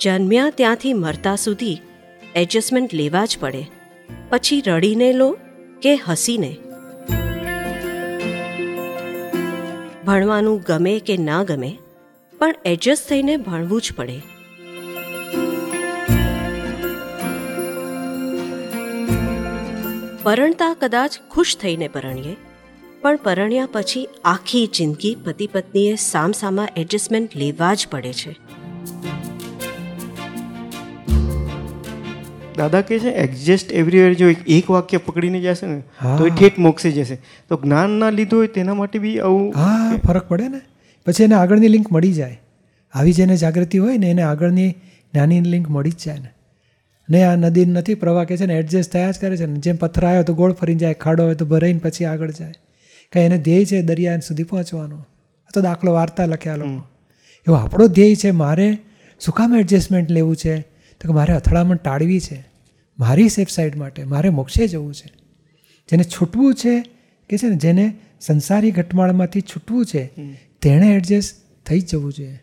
જન્મ્યા ત્યાંથી મરતા સુધી એડજસ્ટમેન્ટ લેવા જ પડે. પછી રડીને લો કે હસીને? ભણવાનું ગમે કે ના ગમે, પણ એડજસ્ટ થઈને ભણવું જ પડે. પરણતા કદાચ ખુશ થઈને પરણીએ. પણ પરણ્યા પછી આખી જિંદગી પતિ પત્નીએ સામસામા એડજસ્ટમેન્ટ લેવા જ પડે છે. દાદા કહે છે એક્ઝેસ્ટ એવરીવેર જો એક- એક વાક્ય પકડીને જશે ને હા. તો એ ઠેઠ મોક્ષી જશે. તો જ્ઞાન ના લીધું હોય તેના માટે બી આવું હા ફરક પડે ને. પછી એને આગળની લિંક મળી જાય. આવી જેને જાગૃતિ હોય ને એને આગળની નાની લિંક મળી જ જાય ને. ને આ નદી નથી પ્રવાહ કે છે ને એડજસ્ટ થયા જ કરે છે ને. જેમ પથ્થર આવ્યો તો ગોળ ફરી જાય ખાડો હોય તો ભરાઈને પછી આગળ જાય. કાંઈ એને ધ્યેય છે દરિયા સુધી પહોંચવાનો? આ તો દાખલો વાર્તા લખ્યા લોકો. એવો આપણો ધ્યેય છે મારે શું કામ એડજસ્ટમેન્ટ લેવું છે? તો કે મારે અથડામણ ટાળવી છે. મારી સેફ સાઈડ માટે મારે મોક્ષે જવું છે. જેને છૂટવું છે કે છે ને જેને સંસારી ઘટમાળમાંથી છૂટવું છે તેણે એડજસ્ટ થઈ જ જવું જોઈએ.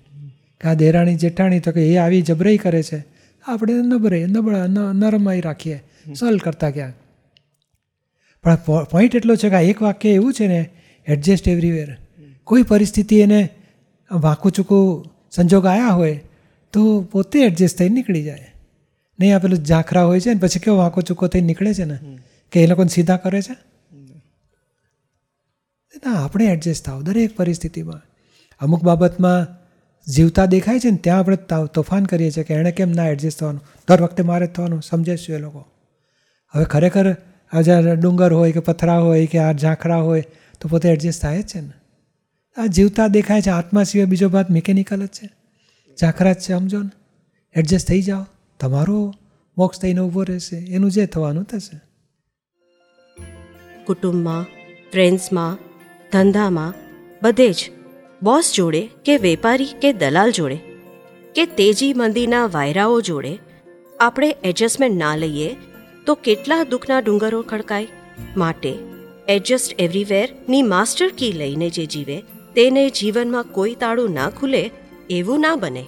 કે આ દેરાણી જેઠાણી તો કે એ આવી જબરાઈ કરે છે. આપણે નબરે નબળા ન- નરમાઈ રાખીએ. સોલ્વ કરતા ક્યાં? પણ પોઈન્ટ એટલો છે કે આ એક વાક્ય એવું છે ને એડજસ્ટ એવરીવેર કોઈ પરિસ્થિતિ એને વાંકુચૂકું સંજોગ આવ્યા હોય, તો પોતે એડજસ્ટ થઈને નીકળી જાય. નહીં આ પેલું ઝાંખરા હોય છે ને, પછી કેવો વાંકો ચૂકો થઈ નીકળે છે ને, કે એ લોકોને સીધા કરે છે? ના, આપણે એડજસ્ટ થાવ દરેક પરિસ્થિતિમાં. અમુક બાબતમાં જીવતા દેખાય છે ને, ત્યાં આપણે તોફાન કરીએ છીએ કે એણે કેમ ના એડજસ્ટ થવાનું? દર વખતે મારે જ થવાનું, સમજે છે એ લોકો. હવે ખરેખર આ જ્યારે ડુંગર હોય કે પથરા હોય કે આ ઝાંખરા હોય, તો પોતે એડજસ્ટ થાય જ છે ને. આ જીવતા દેખાય છે, આત્મા સિવાય બીજો ભાત મિકેનિકલ જ છે. ઝાંખરા જ છે, સમજો ને. એડજસ્ટ થઈ જાઓ. તમારો મોક્ષ થઈને ઊભો રહેશે. એનું જે થવાનું થશે કુટુંબમાં ફ્રેન્ડ્સમાં ધંધામાં બધે જ બોસ જોડે કે વેપારી કે દલાલ જોડે કે તેજી મંદીના વાયરાઓ જોડે આપણે એડજસ્ટમેન્ટ ના લઈએ તો કેટલા દુઃખના ડુંગરો ખડકાય? માટે એડજસ્ટ એવરીવેરની માસ્ટર કી લઈને જે જીવે, તેને જીવનમાં કોઈ તાળું ના ખુલે, એવું ના બને.